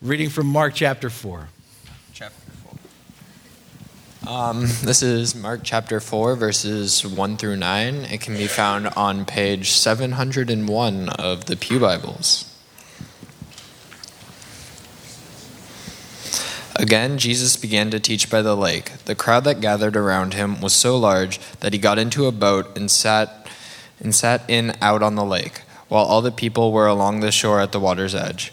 reading from Mark chapter 4. Chapter 4. Um, this is Mark chapter 4, verses 1 through 9. It can be found on page 701 of the Pew Bibles. Again, Jesus began to teach by the lake. The crowd that gathered around him was so large that he got into a boat and sat, and sat in out on the lake, while all the people were along the shore at the water's edge.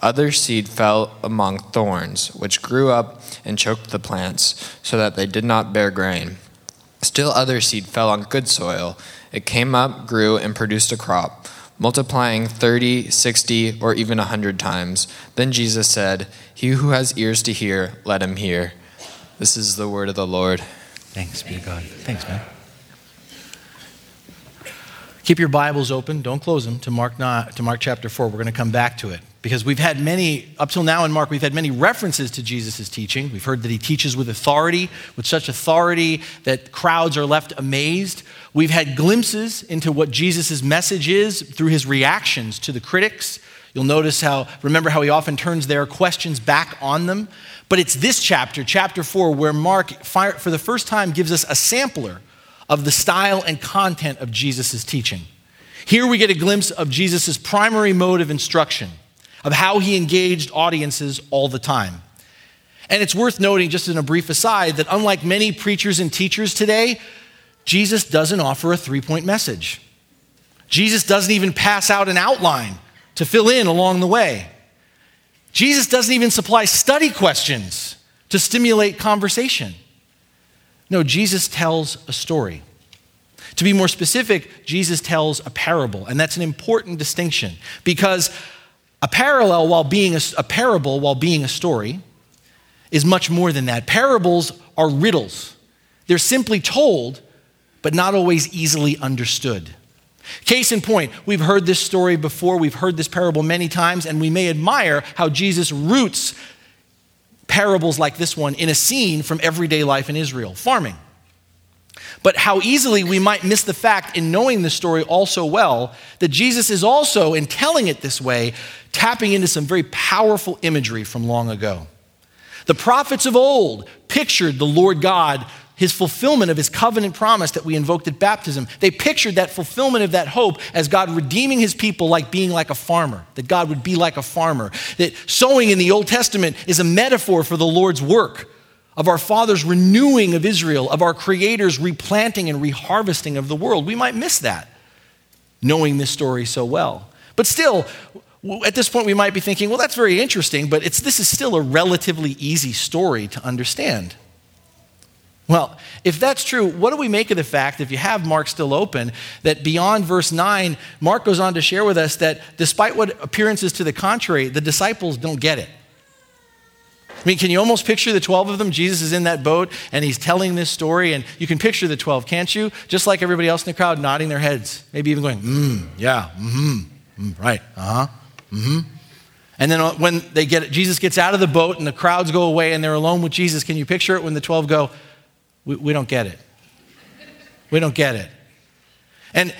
Other seed fell among thorns, which grew up and choked the plants, so that they did not bear grain. Still, other seed fell on good soil. It came up, grew, and produced a crop multiplying 30, 60, or even a 100 times. Then Jesus said, He who has ears to hear, let him hear. This is the word of the Lord. Thanks be to God. Thanks, man. Keep your Bibles open. Don't close them to Mark, to Mark chapter 4. We're going to come back to it because we've had many, up till now in Mark, we've had many references to Jesus' teaching. We've heard that he teaches with authority, with such authority that crowds are left amazed. We've had glimpses into what Jesus' message is through his reactions to the critics. You'll notice how, remember how he often turns their questions back on them. But it's this chapter, chapter 4, where Mark, for the first time, gives us a sampler of the style and content of Jesus' teaching. Here we get a glimpse of Jesus' primary mode of instruction, of how he engaged audiences all the time. And it's worth noting, just in a brief aside, that unlike many preachers and teachers today, Jesus doesn't offer a three point message. Jesus doesn't even pass out an outline to fill in along the way. Jesus doesn't even supply study questions to stimulate conversation. No, Jesus tells a story. To be more specific, Jesus tells a parable, and that's an important distinction because a parallel while being a, a parable while being a story is much more than that. Parables are riddles. They're simply told but not always easily understood. Case in point, we've heard this story before, we've heard this parable many times, and we may admire how Jesus roots parables like this one in a scene from everyday life in Israel farming. But how easily we might miss the fact in knowing the story all so well that Jesus is also, in telling it this way, tapping into some very powerful imagery from long ago. The prophets of old pictured the Lord God his fulfillment of his covenant promise that we invoked at baptism. They pictured that fulfillment of that hope as God redeeming his people like being like a farmer, that God would be like a farmer. That sowing in the Old Testament is a metaphor for the Lord's work, of our Father's renewing of Israel, of our Creator's replanting and reharvesting of the world. We might miss that, knowing this story so well. But still, at this point, we might be thinking, well, that's very interesting, but it's, this is still a relatively easy story to understand. Well, if that's true, what do we make of the fact, if you have Mark still open, that beyond verse 9, Mark goes on to share with us that despite what appearances to the contrary, the disciples don't get it. I mean, can you almost picture the 12 of them? Jesus is in that boat and he's telling this story, and you can picture the 12, can't you? Just like everybody else in the crowd nodding their heads, maybe even going, mm, yeah, mm-hmm, mm, right, uh huh, mm-hmm. And then when they get, Jesus gets out of the boat and the crowds go away and they're alone with Jesus, can you picture it when the 12 go, we, we don't get it. We don't get it. And,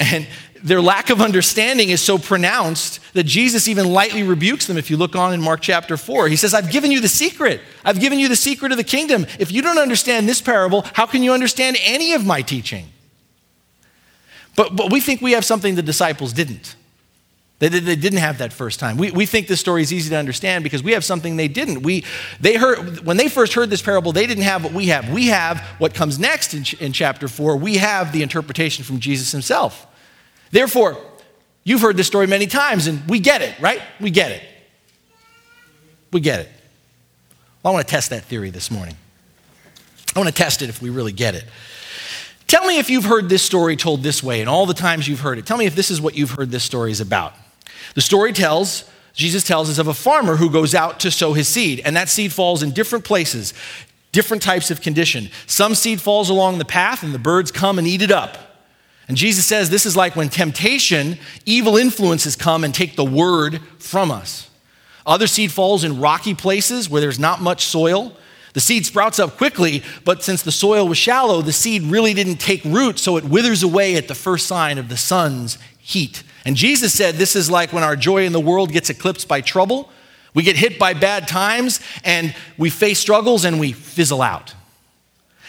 and their lack of understanding is so pronounced that Jesus even lightly rebukes them if you look on in Mark chapter 4. He says, I've given you the secret. I've given you the secret of the kingdom. If you don't understand this parable, how can you understand any of my teaching? But, but we think we have something the disciples didn't. They, they didn't have that first time. We, we think this story is easy to understand because we have something they didn't. We, they heard, when they first heard this parable, they didn't have what we have. We have what comes next in, in chapter 4. We have the interpretation from Jesus himself. Therefore, you've heard this story many times and we get it, right? We get it. We get it. Well, I want to test that theory this morning. I want to test it if we really get it. Tell me if you've heard this story told this way and all the times you've heard it. Tell me if this is what you've heard this story is about. The story tells, Jesus tells us of a farmer who goes out to sow his seed, and that seed falls in different places. different types of condition. Some seed falls along the path and the birds come and eat it up. And Jesus says this is like when temptation, evil influences come and take the word from us. Other seed falls in rocky places where there's not much soil. The seed sprouts up quickly, but since the soil was shallow, the seed really didn't take root, so it withers away at the first sign of the sun's heat. And Jesus said this is like when our joy in the world gets eclipsed by trouble. We get hit by bad times and we face struggles and we fizzle out.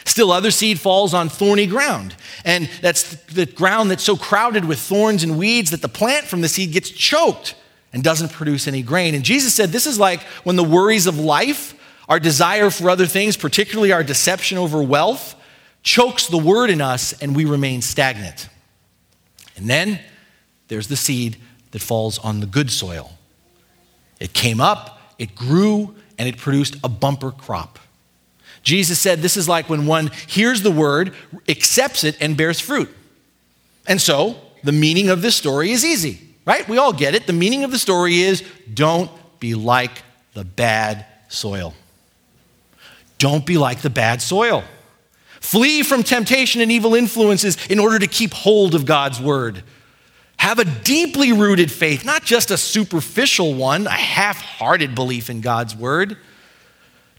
Still, other seed falls on thorny ground. And that's the ground that's so crowded with thorns and weeds that the plant from the seed gets choked and doesn't produce any grain. And Jesus said, This is like when the worries of life, our desire for other things, particularly our deception over wealth, chokes the word in us and we remain stagnant. And then there's the seed that falls on the good soil. It came up, it grew, and it produced a bumper crop. Jesus said this is like when one hears the word, accepts it, and bears fruit. And so the meaning of this story is easy, right? We all get it. The meaning of the story is don't be like the bad soil. Don't be like the bad soil. Flee from temptation and evil influences in order to keep hold of God's word. Have a deeply rooted faith, not just a superficial one, a half hearted belief in God's word.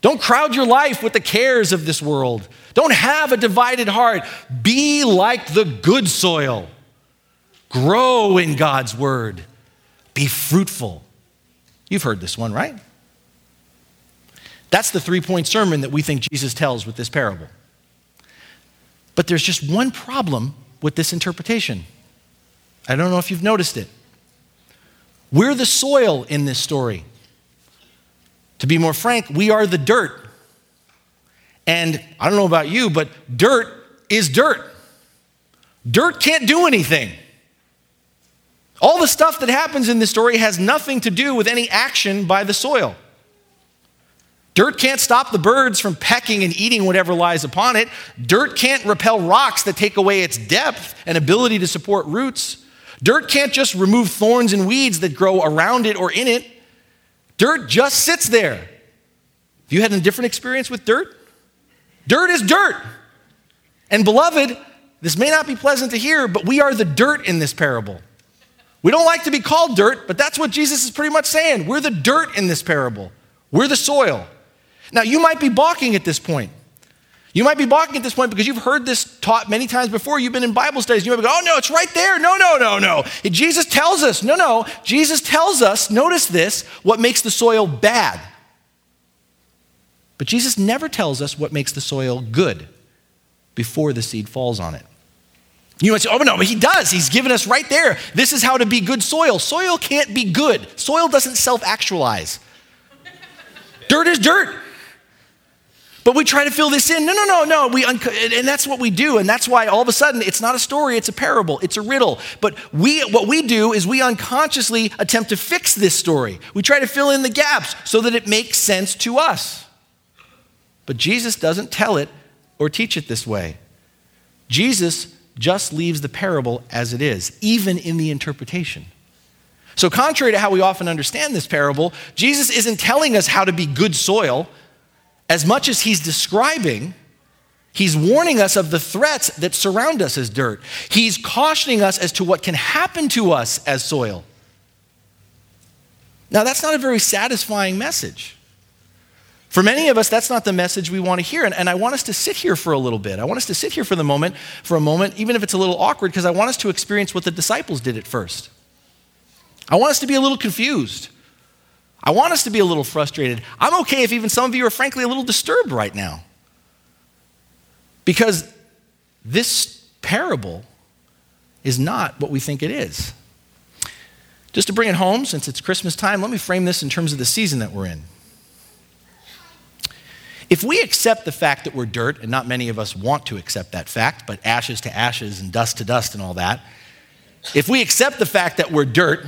Don't crowd your life with the cares of this world. Don't have a divided heart. Be like the good soil. Grow in God's word. Be fruitful. You've heard this one, right? That's the three point sermon that we think Jesus tells with this parable. But there's just one problem with this interpretation. I don't know if you've noticed it. We're the soil in this story. To be more frank, we are the dirt. And I don't know about you, but dirt is dirt. Dirt can't do anything. All the stuff that happens in this story has nothing to do with any action by the soil. Dirt can't stop the birds from pecking and eating whatever lies upon it. Dirt can't repel rocks that take away its depth and ability to support roots. Dirt can't just remove thorns and weeds that grow around it or in it. Dirt just sits there. Have you had a different experience with dirt? Dirt is dirt. And beloved, this may not be pleasant to hear, but we are the dirt in this parable. We don't like to be called dirt, but that's what Jesus is pretty much saying. We're the dirt in this parable, we're the soil. Now, you might be balking at this point. You might be balking at this point because you've heard this taught many times before. You've been in Bible studies. You might be going, oh, no, it's right there. No, no, no, no. Jesus tells us, no, no. Jesus tells us, notice this, what makes the soil bad. But Jesus never tells us what makes the soil good before the seed falls on it. You might say, oh, no, but he does. He's given us right there. This is how to be good soil. Soil can't be good, soil doesn't self actualize. dirt is dirt. But we try to fill this in. No, no, no, no. We un- and that's what we do. And that's why all of a sudden it's not a story, it's a parable, it's a riddle. But we, what we do is we unconsciously attempt to fix this story. We try to fill in the gaps so that it makes sense to us. But Jesus doesn't tell it or teach it this way. Jesus just leaves the parable as it is, even in the interpretation. So, contrary to how we often understand this parable, Jesus isn't telling us how to be good soil as much as he's describing, he's warning us of the threats that surround us as dirt. He's cautioning us as to what can happen to us as soil. Now, that's not a very satisfying message. For many of us, that's not the message we want to hear. And, and, I want us to sit here for a little bit. I want us to sit here for the moment, for a moment, even if it's a little awkward, because I want us to experience what the disciples did at first. I want us to be a little confused. I want us to be a little frustrated. I'm okay if even some of you are frankly a little disturbed right now. Because this parable is not what we think it is. Just to bring it home, since it's Christmas time, let me frame this in terms of the season that we're in. If we accept the fact that we're dirt, and not many of us want to accept that fact, but ashes to ashes and dust to dust and all that, if we accept the fact that we're dirt,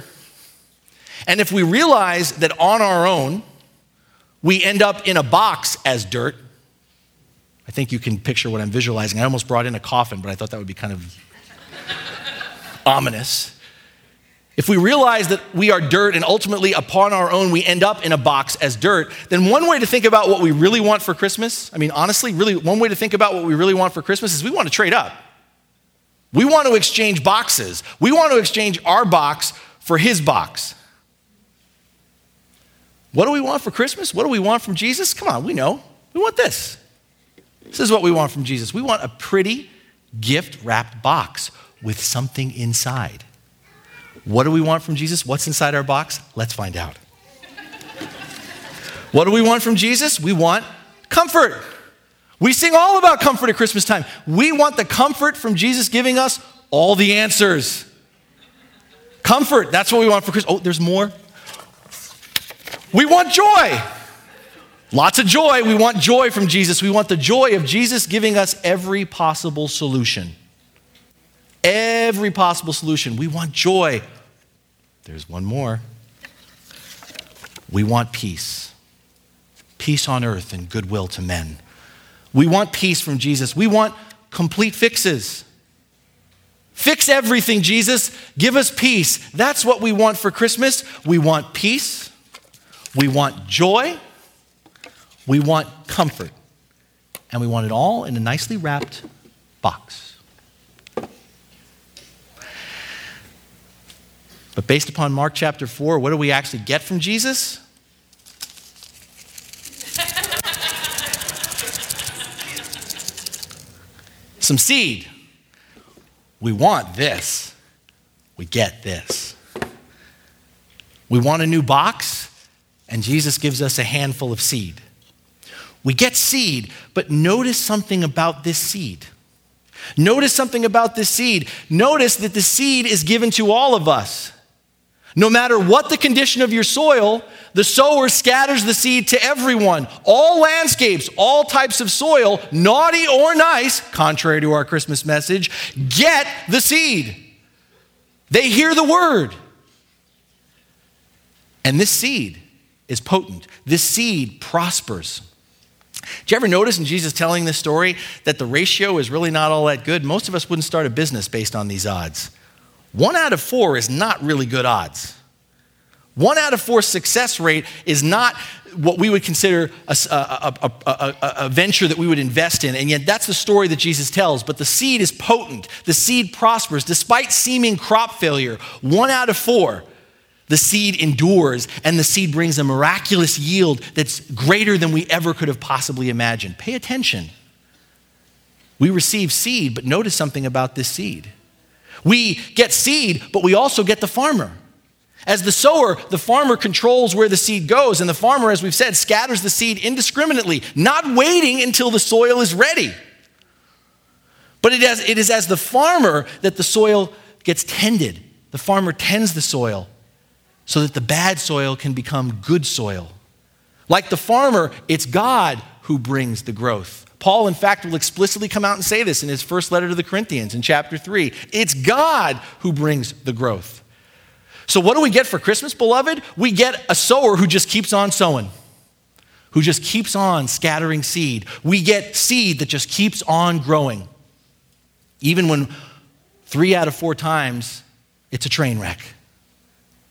and if we realize that on our own, we end up in a box as dirt, I think you can picture what I'm visualizing. I almost brought in a coffin, but I thought that would be kind of ominous. if we realize that we are dirt and ultimately upon our own we end up in a box as dirt, then one way to think about what we really want for Christmas, I mean, honestly, really, one way to think about what we really want for Christmas is we want to trade up. We want to exchange boxes. We want to exchange our box for his box. What do we want for Christmas? What do we want from Jesus? Come on, we know. We want this. This is what we want from Jesus. We want a pretty gift wrapped box with something inside. What do we want from Jesus? What's inside our box? Let's find out. what do we want from Jesus? We want comfort. We sing all about comfort at Christmas time. We want the comfort from Jesus giving us all the answers. Comfort, that's what we want for Christmas. Oh, there's more. We want joy. Lots of joy. We want joy from Jesus. We want the joy of Jesus giving us every possible solution. Every possible solution. We want joy. There's one more. We want peace. Peace on earth and goodwill to men. We want peace from Jesus. We want complete fixes. Fix everything, Jesus. Give us peace. That's what we want for Christmas. We want peace. We want joy. We want comfort. And we want it all in a nicely wrapped box. But based upon Mark chapter 4, what do we actually get from Jesus? Some seed. We want this. We get this. We want a new box, and Jesus gives us a handful of seed. We get seed, but notice something about this seed. Notice something about this seed. Notice that the seed is given to all of us. No matter what the condition of your soil, the sower scatters the seed to everyone. All landscapes, all types of soil, naughty or nice, contrary to our Christmas message, get the seed. They hear the word. And this seed is potent. This seed prospers. Did you ever notice in Jesus telling this story that the ratio is really not all that good? Most of us wouldn't start a business based on these odds. One out of four is not really good odds. One out of four success rate is not what we would consider a, a, a, a, venture that we would invest in. And yet, that's the story that Jesus tells. But the seed is potent, the seed prospers. Despite seeming crop failure, one out of four, the seed endures, and the seed brings a miraculous yield that's greater than we ever could have possibly imagined. Pay attention. We receive seed, but notice something about this seed. We get seed, but we also get the farmer. As the sower, the farmer controls where the seed goes, and the farmer, as we've said, scatters the seed indiscriminately, not waiting until the soil is ready. But it is, it is as the farmer that the soil gets tended. The farmer tends the soil so that the bad soil can become good soil. Like the farmer, it's God who brings the growth. Paul, in fact, will explicitly come out and say this in his first letter to the Corinthians in chapter 3. It's God who brings the growth. So, what do we get for Christmas, beloved? We get a sower who just keeps on sowing, who just keeps on scattering seed. We get seed that just keeps on growing. Even when three out of four times it's a train wreck.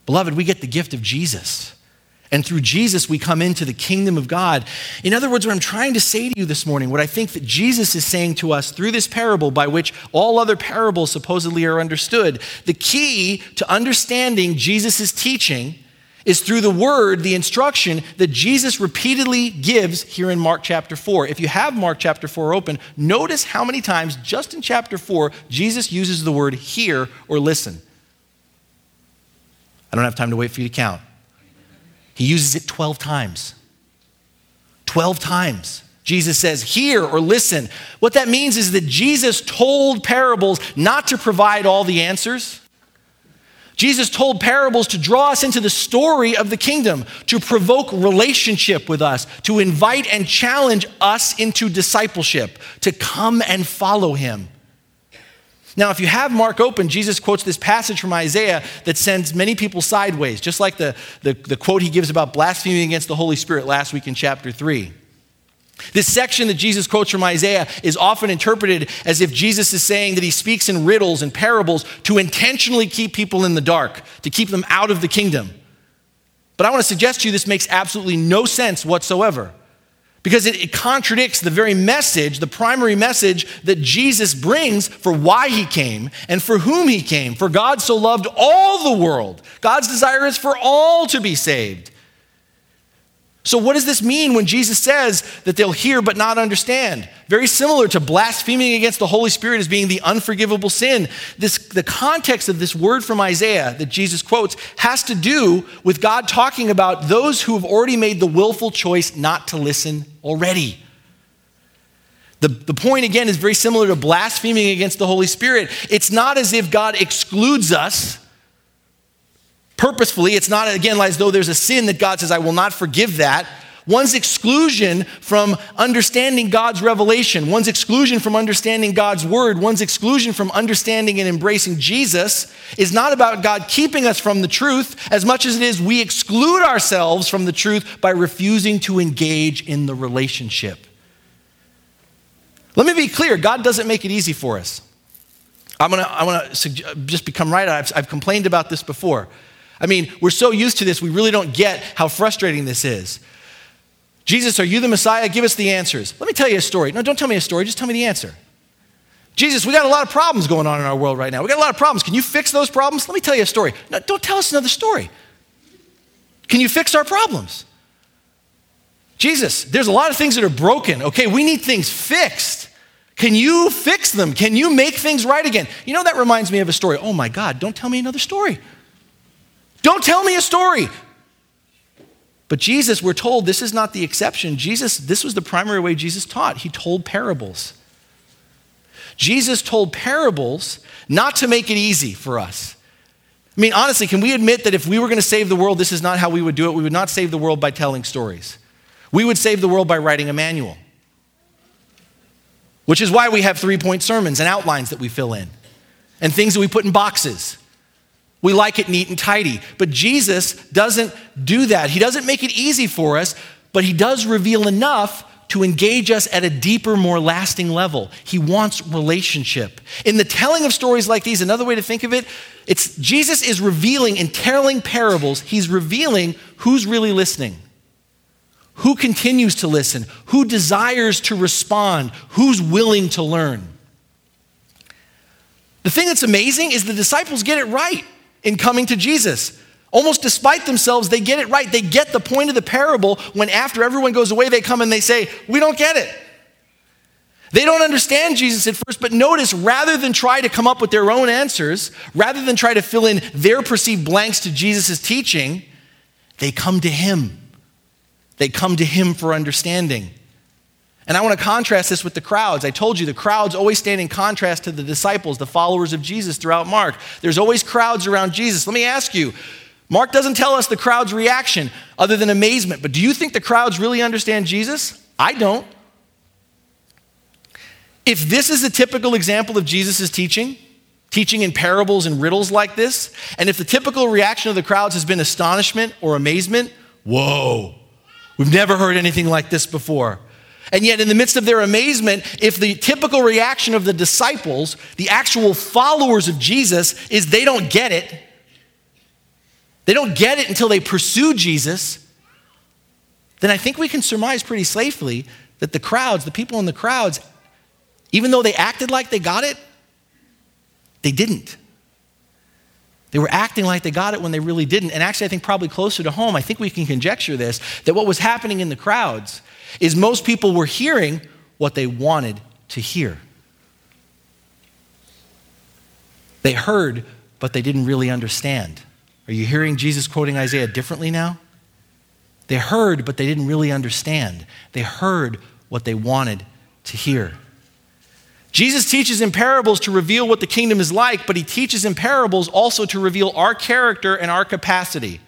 Beloved, we get the gift of Jesus. And through Jesus, we come into the kingdom of God. In other words, what I'm trying to say to you this morning, what I think that Jesus is saying to us through this parable, by which all other parables supposedly are understood, the key to understanding Jesus' teaching is through the word, the instruction that Jesus repeatedly gives here in Mark chapter 4. If you have Mark chapter 4 open, notice how many times, just in chapter 4, Jesus uses the word hear or listen. I don't have time to wait for you to count. He uses it 12 times. 12 times. Jesus says, hear or listen. What that means is that Jesus told parables not to provide all the answers. Jesus told parables to draw us into the story of the kingdom, to provoke relationship with us, to invite and challenge us into discipleship, to come and follow him. Now, if you have Mark open, Jesus quotes this passage from Isaiah that sends many people sideways, just like the, the, the quote he gives about blaspheming against the Holy Spirit last week in chapter 3. This section that Jesus quotes from Isaiah is often interpreted as if Jesus is saying that he speaks in riddles and parables to intentionally keep people in the dark, to keep them out of the kingdom. But I want to suggest to you this makes absolutely no sense whatsoever because it, it, contradicts the very message, the primary message that Jesus brings for why he came and for whom he came. For God so loved all the world, God's desire is for all to be saved. So, what does this mean when Jesus says that they'll hear but not understand? Very similar to blaspheming against the Holy Spirit as being the unforgivable sin. This, the context of this word from Isaiah that Jesus quotes has to do with God talking about those who have already made the willful choice not to listen already. The, the point, again, is very similar to blaspheming against the Holy Spirit. It's not as if God excludes us purposefully. It's not, again, as though there's a sin that God says, I will not forgive that. One's exclusion from understanding God's revelation, one's exclusion from understanding God's word, one's exclusion from understanding and embracing Jesus is not about God keeping us from the truth as much as it is we exclude ourselves from the truth by refusing to engage in the relationship. Let me be clear God doesn't make it easy for us. I'm gonna, I want to just become right. I've, I've complained about this before. I mean, we're so used to this, we really don't get how frustrating this is. Jesus, are you the Messiah? Give us the answers. Let me tell you a story. No, don't tell me a story, just tell me the answer. Jesus, we got a lot of problems going on in our world right now. We got a lot of problems. Can you fix those problems? Let me tell you a story. No, don't tell us another story. Can you fix our problems? Jesus, there's a lot of things that are broken. Okay, we need things fixed. Can you fix them? Can you make things right again? You know, that reminds me of a story. Oh my God, don't tell me another story. Don't tell me a story. But Jesus, we're told this is not the exception. Jesus, this was the primary way Jesus taught. He told parables. Jesus told parables not to make it easy for us. I mean, honestly, can we admit that if we were going to save the world, this is not how we would do it? We would not save the world by telling stories. We would save the world by writing a manual, which is why we have three point sermons and outlines that we fill in and things that we put in boxes. We like it neat and tidy. But Jesus doesn't do that. He doesn't make it easy for us, but He does reveal enough to engage us at a deeper, more lasting level. He wants relationship. In the telling of stories like these, another way to think of it, it's Jesus is revealing in telling parables, he's revealing who's really listening. Who continues to listen? Who desires to respond? Who's willing to learn? The thing that's amazing is the disciples get it right in coming to Jesus. Almost despite themselves, they get it right. They get the point of the parable when, after everyone goes away, they come and they say, We don't get it. They don't understand Jesus at first, but notice rather than try to come up with their own answers, rather than try to fill in their perceived blanks to Jesus' teaching, they come to Him. They come to Him for understanding. And I want to contrast this with the crowds. I told you the crowds always stand in contrast to the disciples, the followers of Jesus throughout Mark. There's always crowds around Jesus. Let me ask you Mark doesn't tell us the crowd's reaction other than amazement, but do you think the crowds really understand Jesus? I don't. If this is a typical example of Jesus' teaching, teaching in parables and riddles like this, and if the typical reaction of the crowds has been astonishment or amazement, whoa, we've never heard anything like this before. And yet, in the midst of their amazement, if the typical reaction of the disciples, the actual followers of Jesus, is they don't get it, they don't get it until they pursue Jesus, then I think we can surmise pretty safely that the crowds, the people in the crowds, even though they acted like they got it, they didn't. They were acting like they got it when they really didn't. And actually, I think probably closer to home, I think we can conjecture this that what was happening in the crowds is most people were hearing what they wanted to hear. They heard, but they didn't really understand. Are you hearing Jesus quoting Isaiah differently now? They heard, but they didn't really understand. They heard what they wanted to hear. Jesus teaches in parables to reveal what the kingdom is like, but he teaches in parables also to reveal our character and our capacity.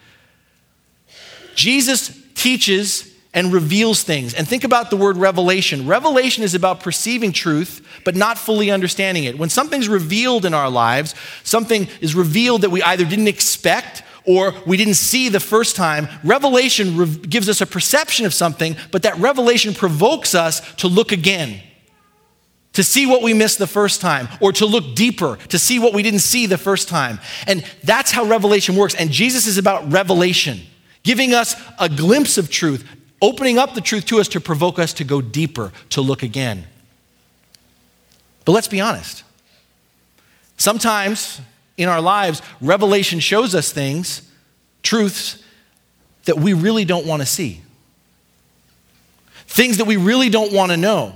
Jesus teaches and reveals things. And think about the word revelation. Revelation is about perceiving truth, but not fully understanding it. When something's revealed in our lives, something is revealed that we either didn't expect or we didn't see the first time. Revelation re- gives us a perception of something, but that revelation provokes us to look again, to see what we missed the first time, or to look deeper, to see what we didn't see the first time. And that's how revelation works. And Jesus is about revelation, giving us a glimpse of truth, opening up the truth to us to provoke us to go deeper, to look again. But let's be honest. Sometimes in our lives, revelation shows us things, truths, that we really don't want to see. Things that we really don't want to know.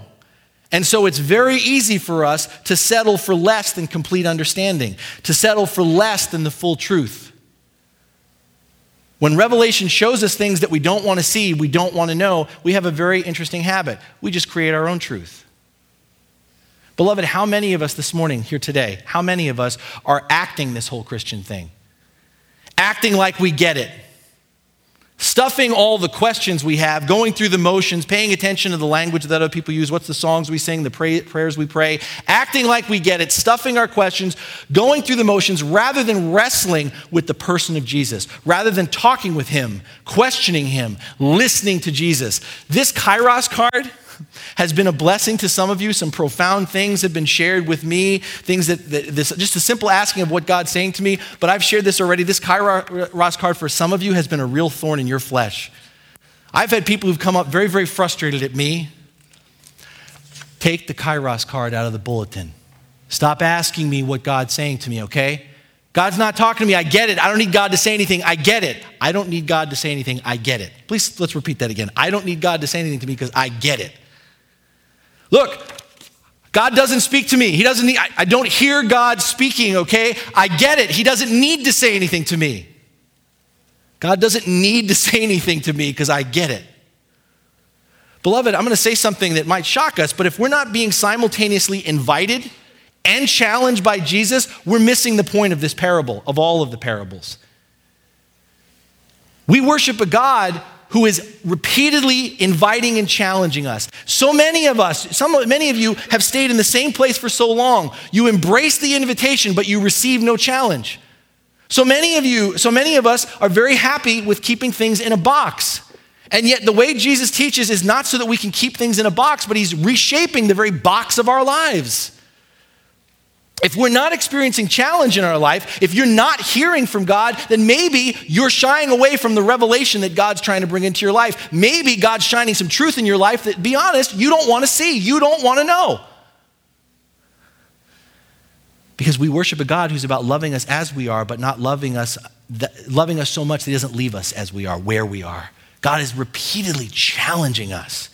And so it's very easy for us to settle for less than complete understanding, to settle for less than the full truth. When Revelation shows us things that we don't want to see, we don't want to know, we have a very interesting habit. We just create our own truth. Beloved, how many of us this morning, here today, how many of us are acting this whole Christian thing? Acting like we get it. Stuffing all the questions we have, going through the motions, paying attention to the language that other people use, what's the songs we sing, the pray, prayers we pray, acting like we get it, stuffing our questions, going through the motions rather than wrestling with the person of Jesus, rather than talking with him, questioning him, listening to Jesus. This Kairos card, has been a blessing to some of you. Some profound things have been shared with me, things that, that this, just a simple asking of what God's saying to me. But I've shared this already. This Kairos card for some of you has been a real thorn in your flesh. I've had people who've come up very, very frustrated at me. Take the Kairos card out of the bulletin. Stop asking me what God's saying to me, okay? God's not talking to me. I get it. I don't need God to say anything. I get it. I don't need God to say anything. I get it. Please, let's repeat that again. I don't need God to say anything to me because I get it. Look, God doesn't speak to me. He doesn't need, I, I don't hear God speaking, okay? I get it. He doesn't need to say anything to me. God doesn't need to say anything to me because I get it. Beloved, I'm going to say something that might shock us, but if we're not being simultaneously invited and challenged by Jesus, we're missing the point of this parable, of all of the parables. We worship a God who is repeatedly inviting and challenging us. So many of us, some many of you have stayed in the same place for so long. You embrace the invitation, but you receive no challenge. So many of you, so many of us are very happy with keeping things in a box. And yet the way Jesus teaches is not so that we can keep things in a box, but he's reshaping the very box of our lives. If we're not experiencing challenge in our life, if you're not hearing from God, then maybe you're shying away from the revelation that God's trying to bring into your life. Maybe God's shining some truth in your life that, be honest, you don't want to see, you don't want to know. Because we worship a God who's about loving us as we are, but not loving us, loving us so much that He doesn't leave us as we are, where we are. God is repeatedly challenging us.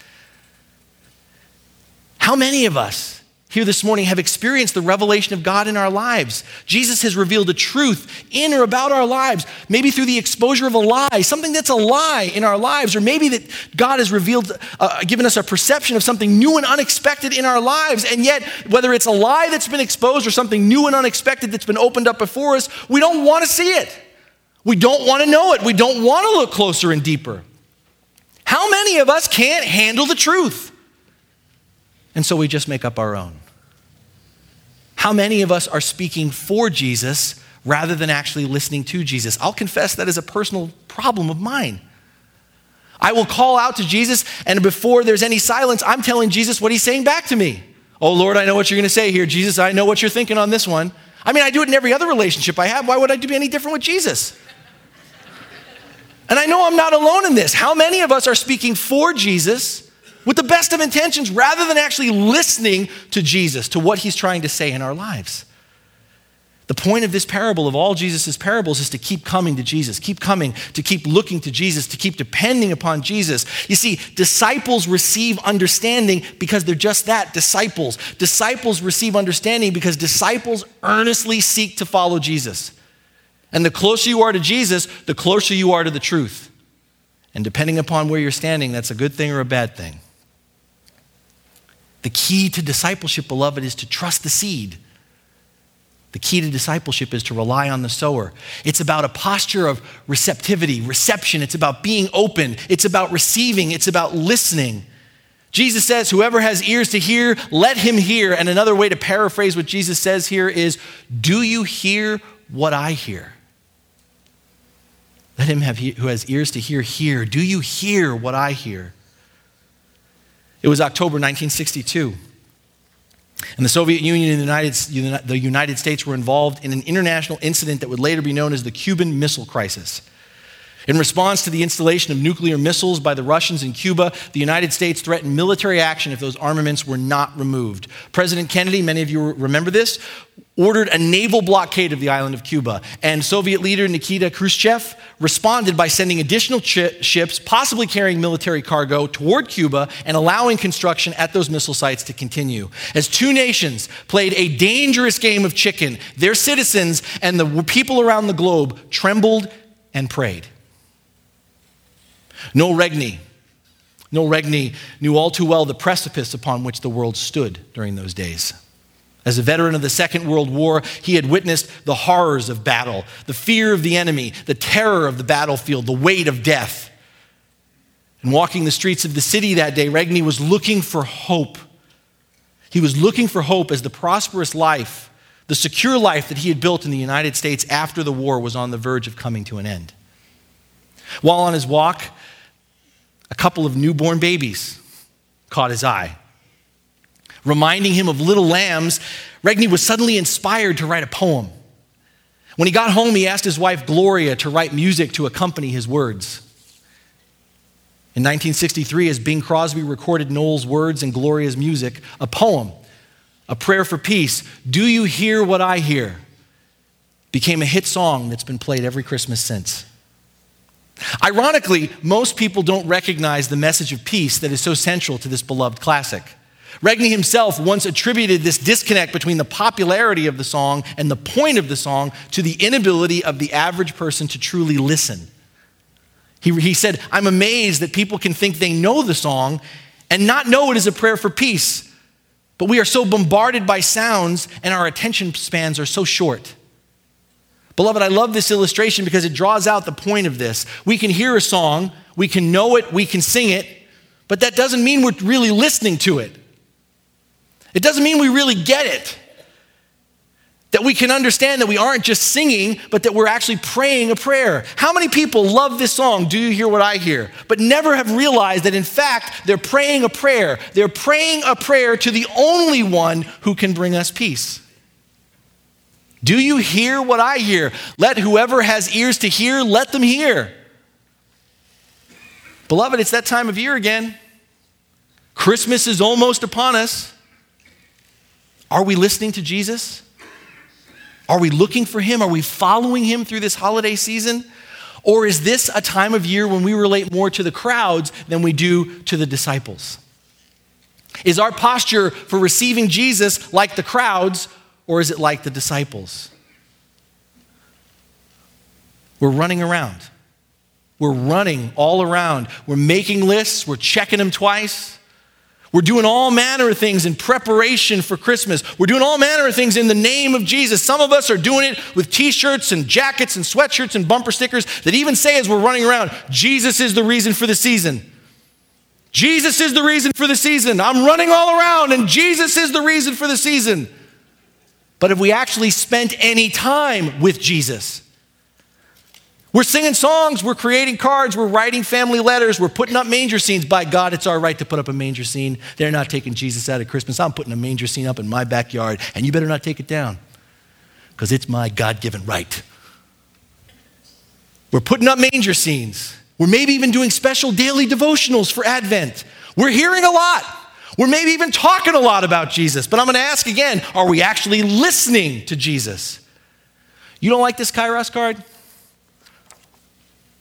How many of us here this morning have experienced the revelation of God in our lives. Jesus has revealed a truth in or about our lives, maybe through the exposure of a lie, something that's a lie in our lives, or maybe that God has revealed, uh, given us a perception of something new and unexpected in our lives. And yet, whether it's a lie that's been exposed or something new and unexpected that's been opened up before us, we don't want to see it. We don't want to know it. We don't want to look closer and deeper. How many of us can't handle the truth? And so we just make up our own. How many of us are speaking for Jesus rather than actually listening to Jesus? I'll confess that is a personal problem of mine. I will call out to Jesus, and before there's any silence, I'm telling Jesus what he's saying back to me. Oh, Lord, I know what you're going to say here. Jesus, I know what you're thinking on this one. I mean, I do it in every other relationship I have. Why would I do any different with Jesus? And I know I'm not alone in this. How many of us are speaking for Jesus with the best of intentions rather than actually listening to Jesus, to what he's trying to say in our lives. The point of this parable, of all Jesus' parables, is to keep coming to Jesus, keep coming, to keep looking to Jesus, to keep depending upon Jesus. You see, disciples receive understanding because they're just that disciples. Disciples receive understanding because disciples earnestly seek to follow Jesus. And the closer you are to Jesus, the closer you are to the truth. And depending upon where you're standing, that's a good thing or a bad thing. The key to discipleship, beloved, is to trust the seed. The key to discipleship is to rely on the sower. It's about a posture of receptivity, reception. It's about being open. It's about receiving. It's about listening. Jesus says, Whoever has ears to hear, let him hear. And another way to paraphrase what Jesus says here is, Do you hear what I hear? Let him have who has ears to hear hear. Do you hear what I hear? It was October 1962. And the Soviet Union and the United, the United States were involved in an international incident that would later be known as the Cuban Missile Crisis. In response to the installation of nuclear missiles by the Russians in Cuba, the United States threatened military action if those armaments were not removed. President Kennedy, many of you remember this, ordered a naval blockade of the island of Cuba. And Soviet leader Nikita Khrushchev responded by sending additional ch- ships, possibly carrying military cargo, toward Cuba and allowing construction at those missile sites to continue. As two nations played a dangerous game of chicken, their citizens and the people around the globe trembled and prayed. Noel Regney. Noel Regney knew all too well the precipice upon which the world stood during those days. As a veteran of the Second World War, he had witnessed the horrors of battle, the fear of the enemy, the terror of the battlefield, the weight of death. And walking the streets of the city that day, Regney was looking for hope. He was looking for hope as the prosperous life, the secure life that he had built in the United States after the war was on the verge of coming to an end. While on his walk, a couple of newborn babies caught his eye. Reminding him of little lambs, Regney was suddenly inspired to write a poem. When he got home, he asked his wife Gloria to write music to accompany his words. In 1963, as Bing Crosby recorded Noel's words and Gloria's music, a poem, a prayer for peace, Do You Hear What I Hear, became a hit song that's been played every Christmas since. Ironically, most people don't recognize the message of peace that is so central to this beloved classic. Regney himself once attributed this disconnect between the popularity of the song and the point of the song to the inability of the average person to truly listen. He, he said, I'm amazed that people can think they know the song and not know it is a prayer for peace. But we are so bombarded by sounds and our attention spans are so short. Beloved, I love this illustration because it draws out the point of this. We can hear a song, we can know it, we can sing it, but that doesn't mean we're really listening to it. It doesn't mean we really get it. That we can understand that we aren't just singing, but that we're actually praying a prayer. How many people love this song, Do You Hear What I Hear? But never have realized that in fact they're praying a prayer. They're praying a prayer to the only one who can bring us peace. Do you hear what I hear? Let whoever has ears to hear, let them hear. Beloved, it's that time of year again. Christmas is almost upon us. Are we listening to Jesus? Are we looking for him? Are we following him through this holiday season? Or is this a time of year when we relate more to the crowds than we do to the disciples? Is our posture for receiving Jesus like the crowds or is it like the disciples? We're running around. We're running all around. We're making lists. We're checking them twice. We're doing all manner of things in preparation for Christmas. We're doing all manner of things in the name of Jesus. Some of us are doing it with t shirts and jackets and sweatshirts and bumper stickers that even say as we're running around, Jesus is the reason for the season. Jesus is the reason for the season. I'm running all around and Jesus is the reason for the season. But have we actually spent any time with Jesus? We're singing songs, we're creating cards, we're writing family letters, we're putting up manger scenes. By God, it's our right to put up a manger scene. They're not taking Jesus out of Christmas. I'm putting a manger scene up in my backyard, and you better not take it down because it's my God given right. We're putting up manger scenes. We're maybe even doing special daily devotionals for Advent. We're hearing a lot. We're maybe even talking a lot about Jesus, but I'm going to ask again are we actually listening to Jesus? You don't like this Kairos card?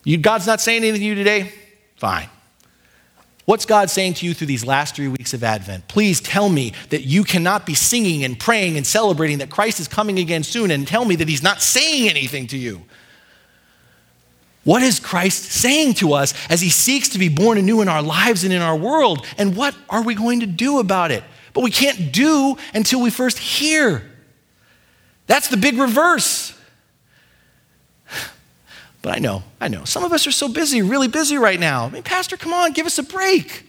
You, God's not saying anything to you today? Fine. What's God saying to you through these last three weeks of Advent? Please tell me that you cannot be singing and praying and celebrating that Christ is coming again soon and tell me that He's not saying anything to you. What is Christ saying to us as he seeks to be born anew in our lives and in our world? And what are we going to do about it? But we can't do until we first hear. That's the big reverse. But I know, I know. Some of us are so busy, really busy right now. I mean, Pastor, come on, give us a break.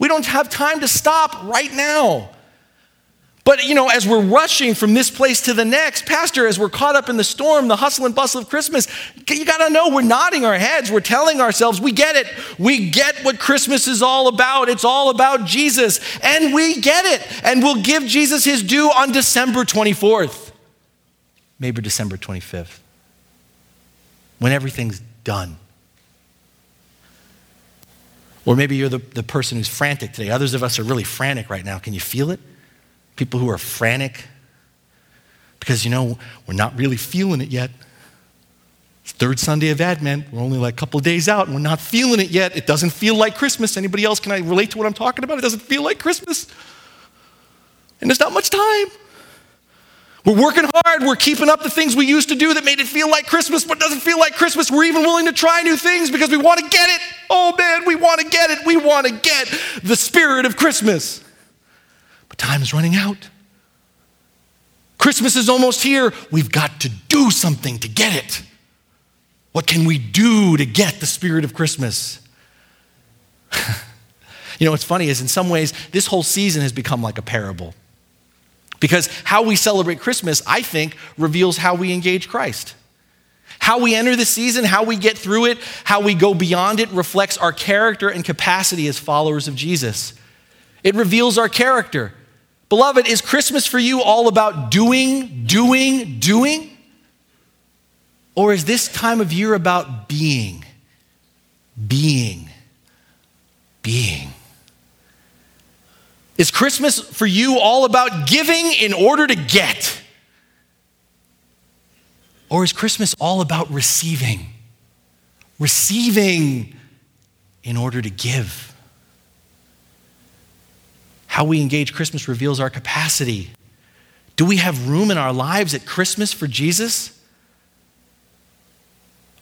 We don't have time to stop right now. But, you know, as we're rushing from this place to the next, Pastor, as we're caught up in the storm, the hustle and bustle of Christmas, you got to know we're nodding our heads. We're telling ourselves, we get it. We get what Christmas is all about. It's all about Jesus. And we get it. And we'll give Jesus his due on December 24th, maybe December 25th, when everything's done. Or maybe you're the, the person who's frantic today. Others of us are really frantic right now. Can you feel it? People who are frantic because, you know, we're not really feeling it yet. It's third Sunday of Advent. We're only like a couple days out and we're not feeling it yet. It doesn't feel like Christmas. Anybody else, can I relate to what I'm talking about? It doesn't feel like Christmas. And there's not much time. We're working hard. We're keeping up the things we used to do that made it feel like Christmas, but doesn't feel like Christmas. We're even willing to try new things because we want to get it. Oh man, we want to get it. We want to get the spirit of Christmas. Time is running out. Christmas is almost here. We've got to do something to get it. What can we do to get the spirit of Christmas? you know, what's funny is in some ways, this whole season has become like a parable. Because how we celebrate Christmas, I think, reveals how we engage Christ. How we enter the season, how we get through it, how we go beyond it reflects our character and capacity as followers of Jesus. It reveals our character. Beloved, is Christmas for you all about doing, doing, doing? Or is this time of year about being, being, being? Is Christmas for you all about giving in order to get? Or is Christmas all about receiving? Receiving in order to give. How we engage Christmas reveals our capacity. Do we have room in our lives at Christmas for Jesus?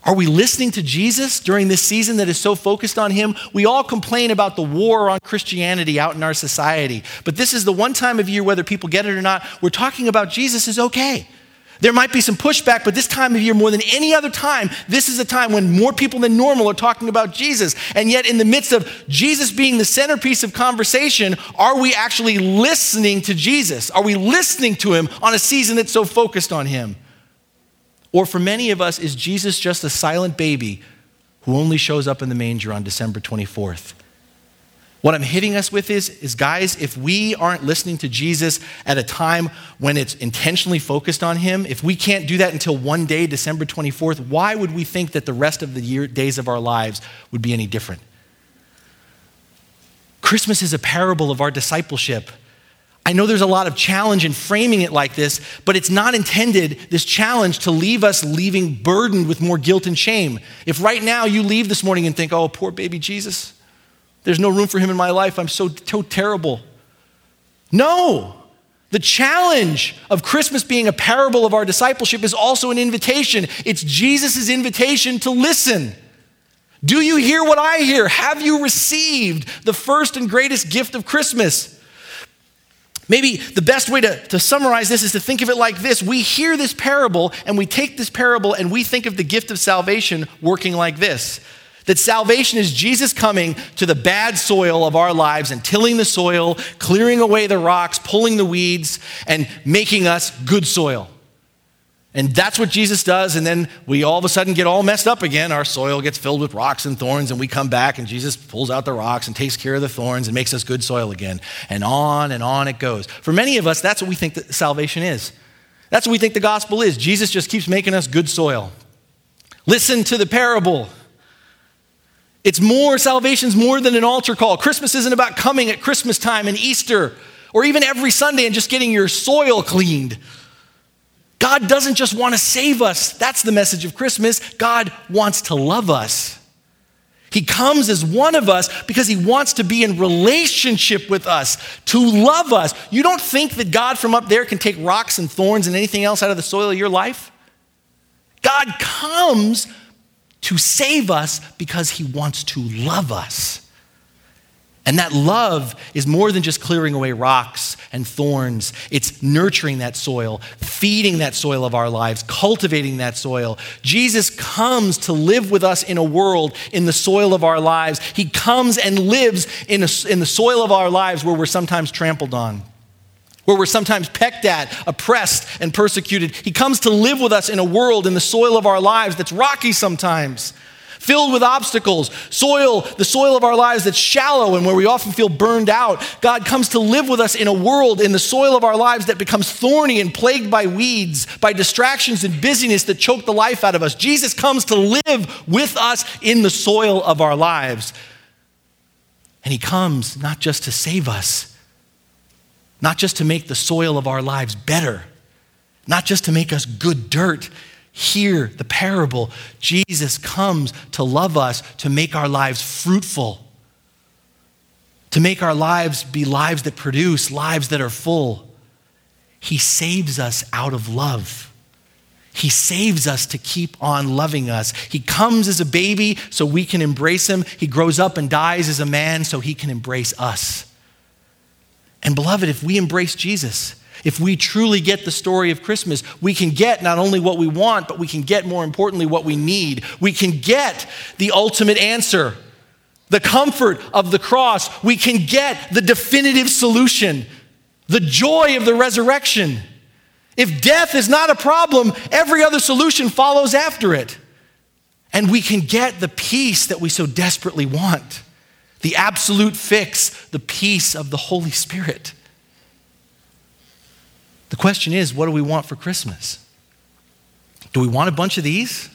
Are we listening to Jesus during this season that is so focused on Him? We all complain about the war on Christianity out in our society, but this is the one time of year, whether people get it or not, we're talking about Jesus is okay. There might be some pushback, but this time of year, more than any other time, this is a time when more people than normal are talking about Jesus. And yet, in the midst of Jesus being the centerpiece of conversation, are we actually listening to Jesus? Are we listening to him on a season that's so focused on him? Or for many of us, is Jesus just a silent baby who only shows up in the manger on December 24th? What I'm hitting us with is, is, guys, if we aren't listening to Jesus at a time when it's intentionally focused on Him, if we can't do that until one day, December 24th, why would we think that the rest of the year, days of our lives would be any different? Christmas is a parable of our discipleship. I know there's a lot of challenge in framing it like this, but it's not intended, this challenge, to leave us leaving burdened with more guilt and shame. If right now you leave this morning and think, oh, poor baby Jesus, there's no room for him in my life. I'm so, so terrible. No. The challenge of Christmas being a parable of our discipleship is also an invitation. It's Jesus' invitation to listen. Do you hear what I hear? Have you received the first and greatest gift of Christmas? Maybe the best way to, to summarize this is to think of it like this We hear this parable, and we take this parable and we think of the gift of salvation working like this that salvation is Jesus coming to the bad soil of our lives and tilling the soil, clearing away the rocks, pulling the weeds, and making us good soil. And that's what Jesus does. And then we all of a sudden get all messed up again. Our soil gets filled with rocks and thorns, and we come back, and Jesus pulls out the rocks and takes care of the thorns and makes us good soil again. And on and on it goes. For many of us, that's what we think that salvation is. That's what we think the gospel is. Jesus just keeps making us good soil. Listen to the parable. It's more, salvation's more than an altar call. Christmas isn't about coming at Christmas time and Easter or even every Sunday and just getting your soil cleaned. God doesn't just want to save us. That's the message of Christmas. God wants to love us. He comes as one of us because he wants to be in relationship with us, to love us. You don't think that God from up there can take rocks and thorns and anything else out of the soil of your life? God comes to save us because he wants to love us. And that love is more than just clearing away rocks and thorns. It's nurturing that soil, feeding that soil of our lives, cultivating that soil. Jesus comes to live with us in a world in the soil of our lives. He comes and lives in, a, in the soil of our lives where we're sometimes trampled on, where we're sometimes pecked at, oppressed, and persecuted. He comes to live with us in a world, in the soil of our lives that's rocky sometimes, filled with obstacles, soil, the soil of our lives that's shallow and where we often feel burned out. God comes to live with us in a world, in the soil of our lives that becomes thorny and plagued by weeds, by distractions and busyness that choke the life out of us. Jesus comes to live with us in the soil of our lives. And He comes not just to save us not just to make the soil of our lives better, not just to make us good dirt. Hear the parable. Jesus comes to love us, to make our lives fruitful, to make our lives be lives that produce, lives that are full. He saves us out of love. He saves us to keep on loving us. He comes as a baby so we can embrace him. He grows up and dies as a man so he can embrace us. And beloved, if we embrace Jesus, if we truly get the story of Christmas, we can get not only what we want, but we can get more importantly what we need. We can get the ultimate answer, the comfort of the cross. We can get the definitive solution, the joy of the resurrection. If death is not a problem, every other solution follows after it. And we can get the peace that we so desperately want the absolute fix, the peace of the Holy Spirit. The question is what do we want for Christmas? Do we want a bunch of these?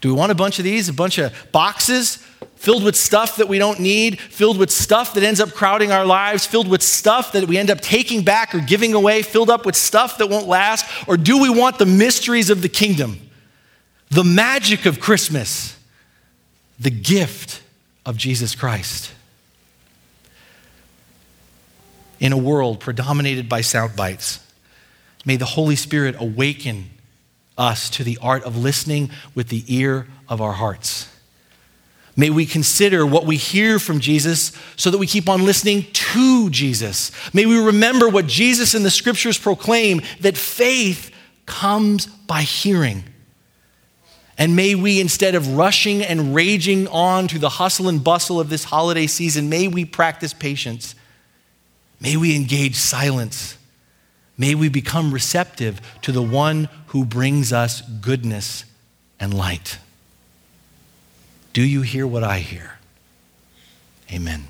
Do we want a bunch of these? A bunch of boxes filled with stuff that we don't need, filled with stuff that ends up crowding our lives, filled with stuff that we end up taking back or giving away, filled up with stuff that won't last? Or do we want the mysteries of the kingdom, the magic of Christmas, the gift of Jesus Christ. In a world predominated by sound bites, may the Holy Spirit awaken us to the art of listening with the ear of our hearts. May we consider what we hear from Jesus so that we keep on listening to Jesus. May we remember what Jesus and the scriptures proclaim that faith comes by hearing and may we, instead of rushing and raging on to the hustle and bustle of this holiday season, may we practice patience. May we engage silence. May we become receptive to the one who brings us goodness and light. Do you hear what I hear? Amen.